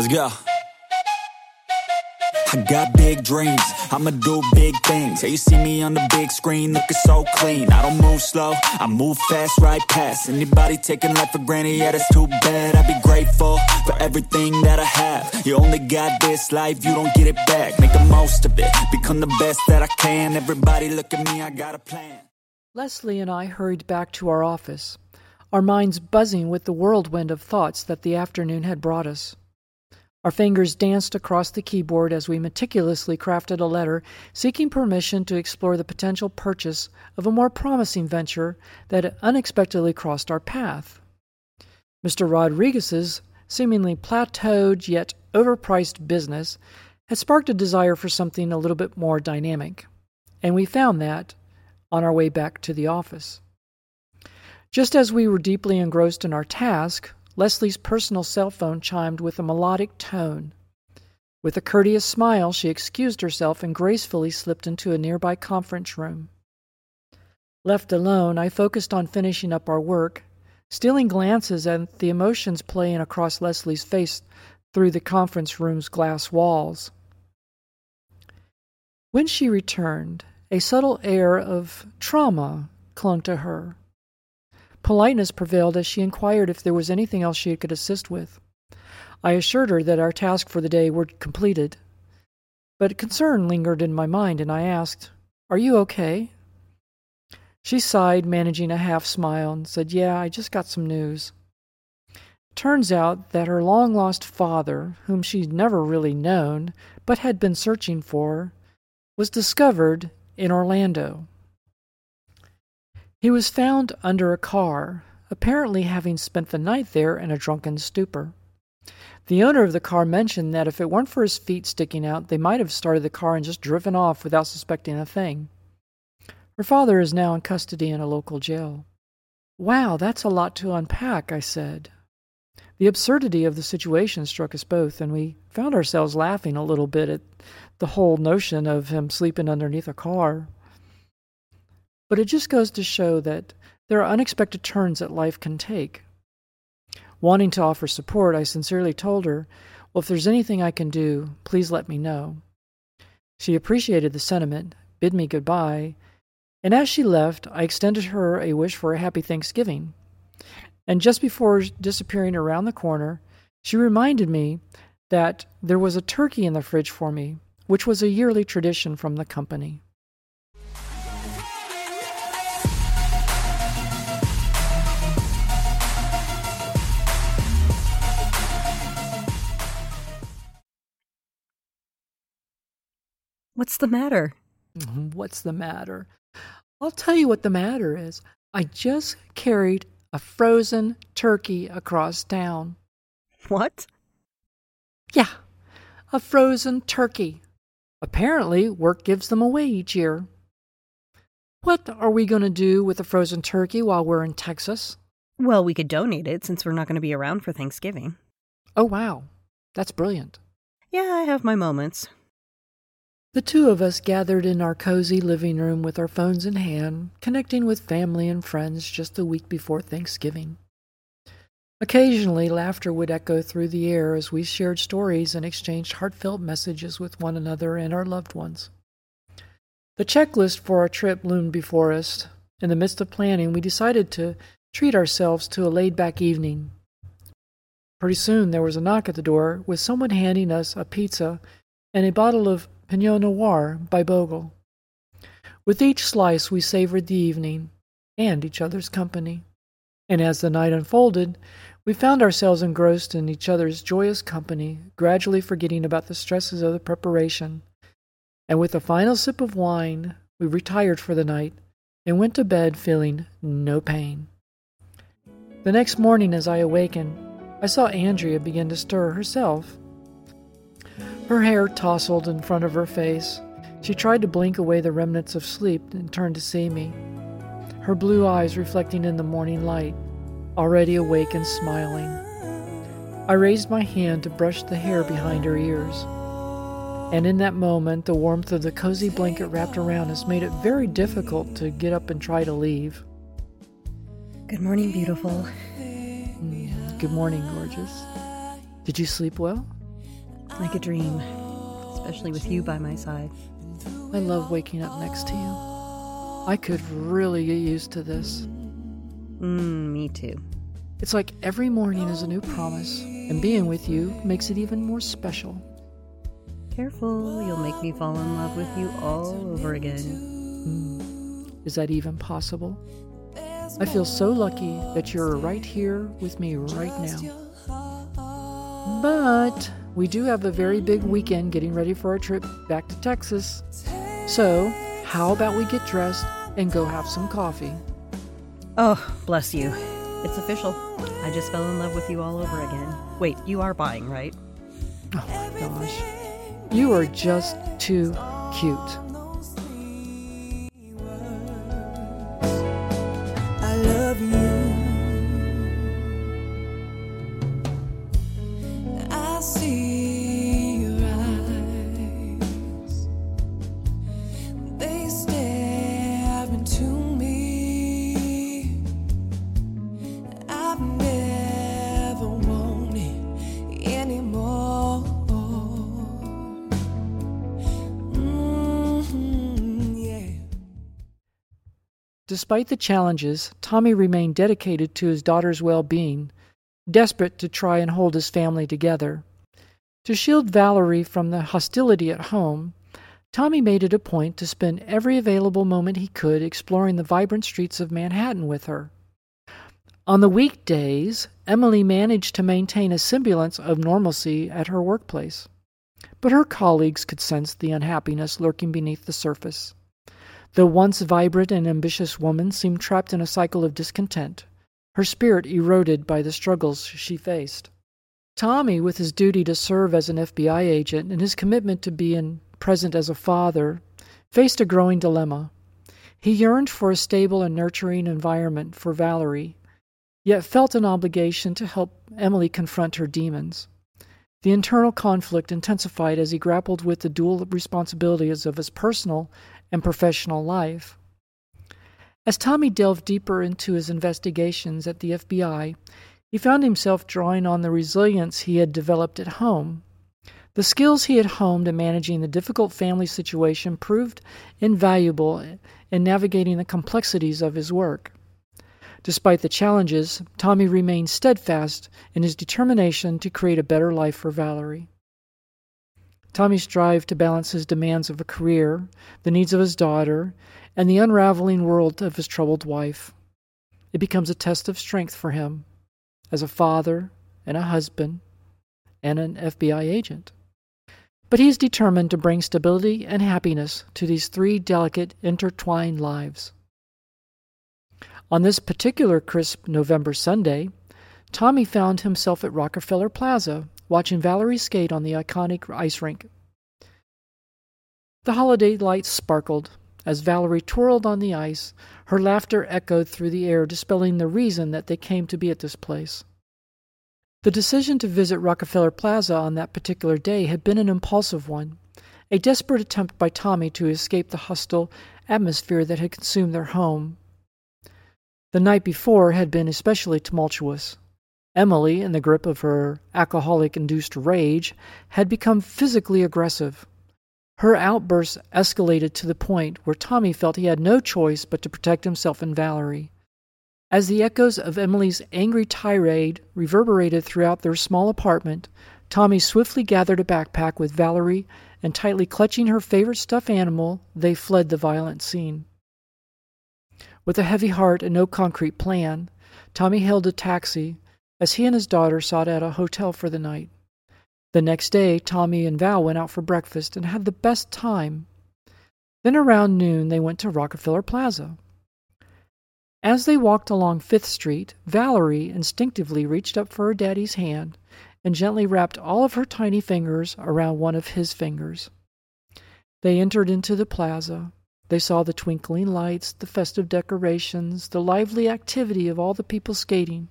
Let's go. I got big dreams, I'ma do big things. Yeah, you see me on the big screen looking so clean. I don't move slow, I move fast right past anybody taking life for granted. Yeah, that's too bad. I'd be grateful for everything that I have. You only got this life, you don't get it back. Make the most of it, become the best that I can. Everybody look at me, I got a plan. Leslie and I hurried back to our office, our minds buzzing with the whirlwind of thoughts that the afternoon had brought us. Our fingers danced across the keyboard as we meticulously crafted a letter seeking permission to explore the potential purchase of a more promising venture that unexpectedly crossed our path. Mr. Rodriguez's seemingly plateaued yet overpriced business had sparked a desire for something a little bit more dynamic, and we found that on our way back to the office. Just as we were deeply engrossed in our task, Leslie's personal cell phone chimed with a melodic tone. With a courteous smile, she excused herself and gracefully slipped into a nearby conference room. Left alone, I focused on finishing up our work, stealing glances at the emotions playing across Leslie's face through the conference room's glass walls. When she returned, a subtle air of trauma clung to her. Politeness prevailed as she inquired if there was anything else she could assist with. I assured her that our task for the day were completed. But concern lingered in my mind, and I asked, Are you okay? She sighed, managing a half smile, and said, Yeah, I just got some news. Turns out that her long lost father, whom she'd never really known, but had been searching for, was discovered in Orlando. He was found under a car, apparently having spent the night there in a drunken stupor. The owner of the car mentioned that if it weren't for his feet sticking out, they might have started the car and just driven off without suspecting a thing. Her father is now in custody in a local jail. Wow, that's a lot to unpack, I said. The absurdity of the situation struck us both, and we found ourselves laughing a little bit at the whole notion of him sleeping underneath a car. But it just goes to show that there are unexpected turns that life can take. Wanting to offer support, I sincerely told her, Well, if there's anything I can do, please let me know. She appreciated the sentiment, bid me goodbye, and as she left, I extended her a wish for a happy Thanksgiving. And just before disappearing around the corner, she reminded me that there was a turkey in the fridge for me, which was a yearly tradition from the company. What's the matter? Mm-hmm. What's the matter? I'll tell you what the matter is. I just carried a frozen turkey across town. What? Yeah, a frozen turkey. Apparently, work gives them away each year. What are we going to do with the frozen turkey while we're in Texas? Well, we could donate it since we're not going to be around for Thanksgiving. Oh, wow. That's brilliant. Yeah, I have my moments. The two of us gathered in our cozy living room with our phones in hand, connecting with family and friends just a week before Thanksgiving. Occasionally, laughter would echo through the air as we shared stories and exchanged heartfelt messages with one another and our loved ones. The checklist for our trip loomed before us. In the midst of planning, we decided to treat ourselves to a laid back evening. Pretty soon, there was a knock at the door, with someone handing us a pizza and a bottle of Pinot Noir by Bogle. With each slice, we savored the evening and each other's company. And as the night unfolded, we found ourselves engrossed in each other's joyous company, gradually forgetting about the stresses of the preparation. And with a final sip of wine, we retired for the night and went to bed feeling no pain. The next morning, as I awakened, I saw Andrea begin to stir herself. Her hair tousled in front of her face. She tried to blink away the remnants of sleep and turned to see me, her blue eyes reflecting in the morning light, already awake and smiling. I raised my hand to brush the hair behind her ears. And in that moment, the warmth of the cozy blanket wrapped around us made it very difficult to get up and try to leave. Good morning, beautiful. Mm, good morning, gorgeous. Did you sleep well? Like a dream, especially with you by my side. I love waking up next to you. I could really get used to this. Mm, me too. It's like every morning is a new promise, and being with you makes it even more special. Careful, you'll make me fall in love with you all over again. Mm. Is that even possible? I feel so lucky that you're right here with me right now. But we do have a very big weekend getting ready for our trip back to Texas. So, how about we get dressed and go have some coffee? Oh, bless you. It's official. I just fell in love with you all over again. Wait, you are buying, right? Oh my gosh. You are just too cute. Despite the challenges, Tommy remained dedicated to his daughter's well being, desperate to try and hold his family together. To shield Valerie from the hostility at home, Tommy made it a point to spend every available moment he could exploring the vibrant streets of Manhattan with her. On the weekdays, Emily managed to maintain a semblance of normalcy at her workplace, but her colleagues could sense the unhappiness lurking beneath the surface. The once vibrant and ambitious woman seemed trapped in a cycle of discontent, her spirit eroded by the struggles she faced. Tommy, with his duty to serve as an FBI agent and his commitment to being present as a father, faced a growing dilemma. He yearned for a stable and nurturing environment for Valerie, yet felt an obligation to help Emily confront her demons. The internal conflict intensified as he grappled with the dual responsibilities of his personal and professional life. As Tommy delved deeper into his investigations at the FBI, he found himself drawing on the resilience he had developed at home. The skills he had honed in managing the difficult family situation proved invaluable in navigating the complexities of his work. Despite the challenges, Tommy remained steadfast in his determination to create a better life for Valerie. Tommy strived to balance his demands of a career, the needs of his daughter, and the unraveling world of his troubled wife. It becomes a test of strength for him as a father and a husband and an FBI agent. But he is determined to bring stability and happiness to these three delicate, intertwined lives. On this particular crisp November Sunday, Tommy found himself at Rockefeller Plaza watching Valerie skate on the iconic ice rink. The holiday lights sparkled as Valerie twirled on the ice. Her laughter echoed through the air, dispelling the reason that they came to be at this place. The decision to visit Rockefeller Plaza on that particular day had been an impulsive one, a desperate attempt by Tommy to escape the hostile atmosphere that had consumed their home. The night before had been especially tumultuous. Emily, in the grip of her alcoholic induced rage, had become physically aggressive. Her outbursts escalated to the point where Tommy felt he had no choice but to protect himself and Valerie. As the echoes of Emily's angry tirade reverberated throughout their small apartment, Tommy swiftly gathered a backpack with Valerie and tightly clutching her favorite stuffed animal, they fled the violent scene. With a heavy heart and no concrete plan, Tommy hailed a taxi as he and his daughter sought out a hotel for the night. The next day, Tommy and Val went out for breakfast and had the best time. Then around noon, they went to Rockefeller Plaza. As they walked along Fifth Street, Valerie instinctively reached up for her daddy's hand and gently wrapped all of her tiny fingers around one of his fingers. They entered into the plaza. They saw the twinkling lights, the festive decorations, the lively activity of all the people skating,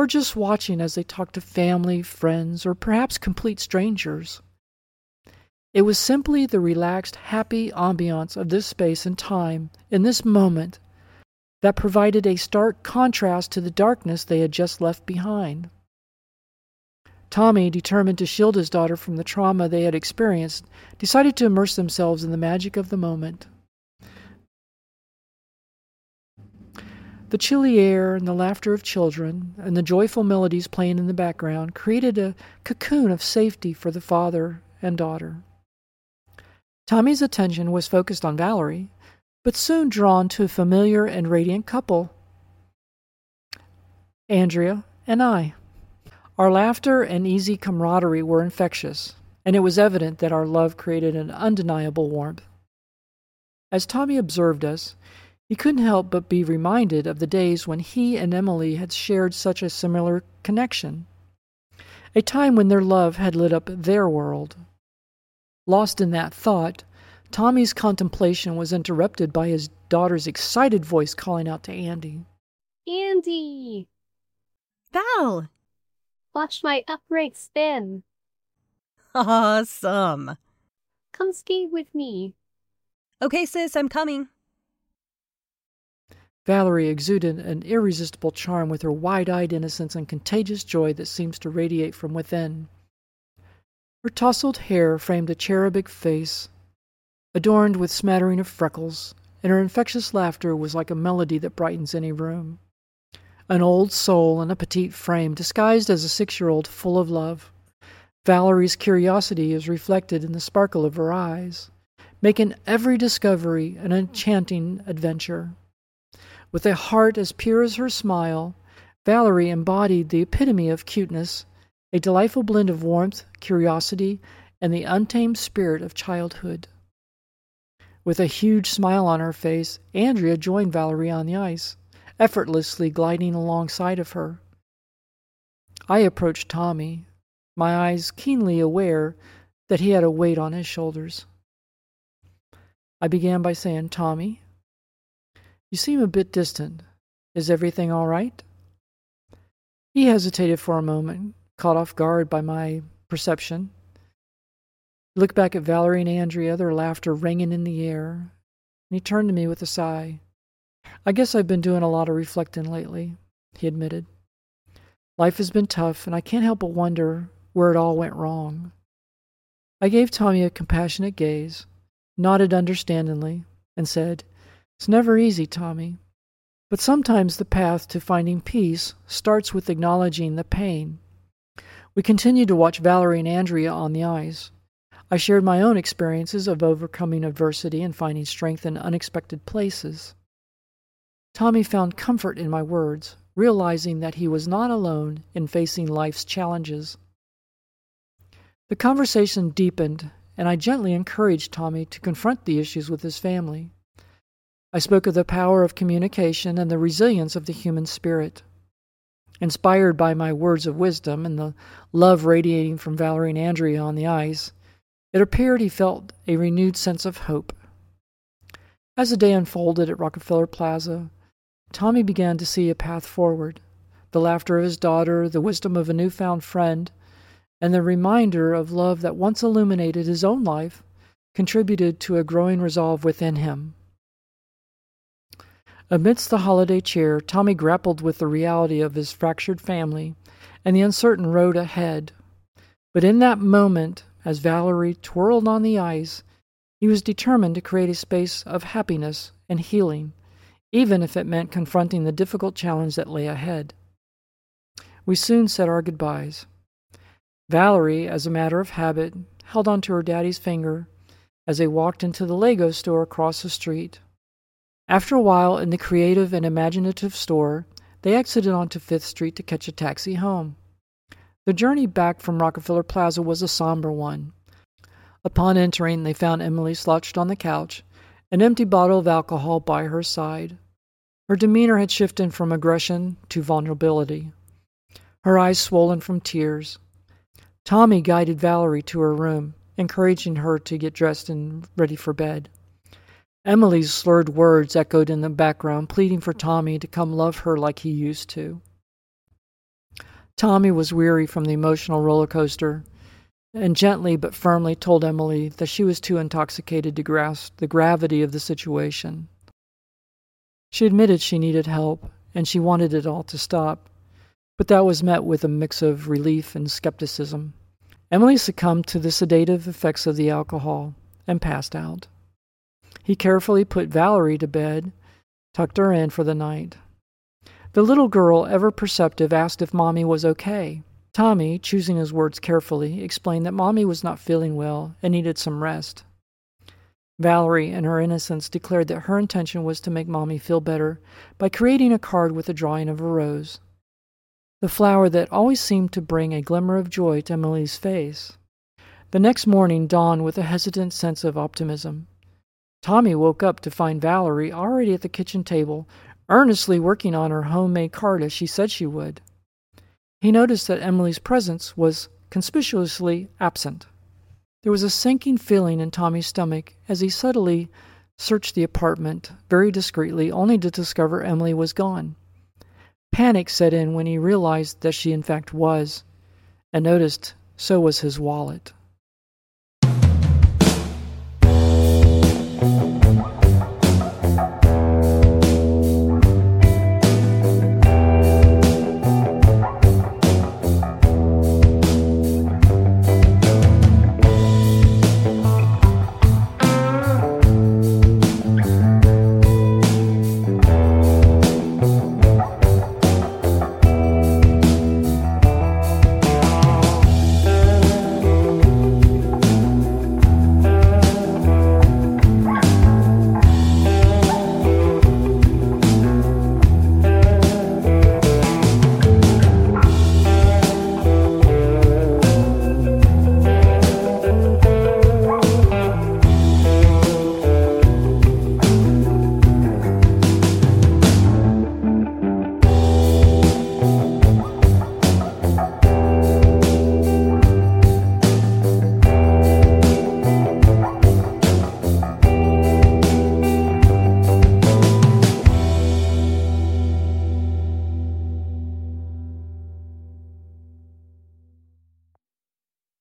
or just watching as they talked to family, friends, or perhaps complete strangers. It was simply the relaxed, happy ambiance of this space and time, in this moment, that provided a stark contrast to the darkness they had just left behind. Tommy, determined to shield his daughter from the trauma they had experienced, decided to immerse themselves in the magic of the moment. The chilly air and the laughter of children and the joyful melodies playing in the background created a cocoon of safety for the father and daughter. Tommy's attention was focused on Valerie, but soon drawn to a familiar and radiant couple Andrea and I. Our laughter and easy camaraderie were infectious, and it was evident that our love created an undeniable warmth. As Tommy observed us, he couldn't help but be reminded of the days when he and Emily had shared such a similar connection, a time when their love had lit up their world. Lost in that thought, Tommy's contemplation was interrupted by his daughter's excited voice calling out to Andy. Andy! Val! Watch my upright spin. Awesome. Come skate with me. Okay, sis, I'm coming. Valerie exuded an irresistible charm with her wide eyed innocence and contagious joy that seems to radiate from within. Her tousled hair framed a cherubic face, adorned with smattering of freckles, and her infectious laughter was like a melody that brightens any room. An old soul in a petite frame, disguised as a six year old full of love. Valerie's curiosity is reflected in the sparkle of her eyes, making every discovery an enchanting adventure. With a heart as pure as her smile, Valerie embodied the epitome of cuteness, a delightful blend of warmth, curiosity, and the untamed spirit of childhood. With a huge smile on her face, Andrea joined Valerie on the ice, effortlessly gliding alongside of her. I approached Tommy, my eyes keenly aware that he had a weight on his shoulders. I began by saying, Tommy, you seem a bit distant. Is everything all right? He hesitated for a moment, caught off guard by my perception. Looked back at Valerie and Andrea, their laughter ringing in the air, and he turned to me with a sigh. I guess I've been doing a lot of reflecting lately, he admitted. Life has been tough, and I can't help but wonder where it all went wrong. I gave Tommy a compassionate gaze, nodded understandingly, and said, it's never easy, Tommy. But sometimes the path to finding peace starts with acknowledging the pain. We continued to watch Valerie and Andrea on the ice. I shared my own experiences of overcoming adversity and finding strength in unexpected places. Tommy found comfort in my words, realizing that he was not alone in facing life's challenges. The conversation deepened, and I gently encouraged Tommy to confront the issues with his family. I spoke of the power of communication and the resilience of the human spirit. Inspired by my words of wisdom and the love radiating from Valerie and Andrea on the ice, it appeared he felt a renewed sense of hope. As the day unfolded at Rockefeller Plaza, Tommy began to see a path forward. The laughter of his daughter, the wisdom of a newfound friend, and the reminder of love that once illuminated his own life contributed to a growing resolve within him. Amidst the holiday cheer, Tommy grappled with the reality of his fractured family and the uncertain road ahead. But in that moment, as Valerie twirled on the ice, he was determined to create a space of happiness and healing, even if it meant confronting the difficult challenge that lay ahead. We soon said our goodbyes. Valerie, as a matter of habit, held onto her daddy's finger as they walked into the Lego store across the street. After a while in the creative and imaginative store, they exited onto Fifth Street to catch a taxi home. The journey back from Rockefeller Plaza was a somber one. Upon entering, they found Emily slouched on the couch, an empty bottle of alcohol by her side. Her demeanor had shifted from aggression to vulnerability, her eyes swollen from tears. Tommy guided Valerie to her room, encouraging her to get dressed and ready for bed. Emily's slurred words echoed in the background, pleading for Tommy to come love her like he used to. Tommy was weary from the emotional roller coaster and gently but firmly told Emily that she was too intoxicated to grasp the gravity of the situation. She admitted she needed help and she wanted it all to stop, But that was met with a mix of relief and skepticism. Emily succumbed to the sedative effects of the alcohol and passed out. He carefully put Valerie to bed, tucked her in for the night. The little girl, ever perceptive, asked if Mommy was okay. Tommy, choosing his words carefully, explained that Mommy was not feeling well and needed some rest. Valerie, in her innocence, declared that her intention was to make Mommy feel better by creating a card with a drawing of a rose, the flower that always seemed to bring a glimmer of joy to Emily's face. The next morning dawned with a hesitant sense of optimism. Tommy woke up to find Valerie already at the kitchen table, earnestly working on her homemade card as she said she would. He noticed that Emily's presence was conspicuously absent. There was a sinking feeling in Tommy's stomach as he subtly searched the apartment very discreetly, only to discover Emily was gone. Panic set in when he realized that she in fact was, and noticed so was his wallet.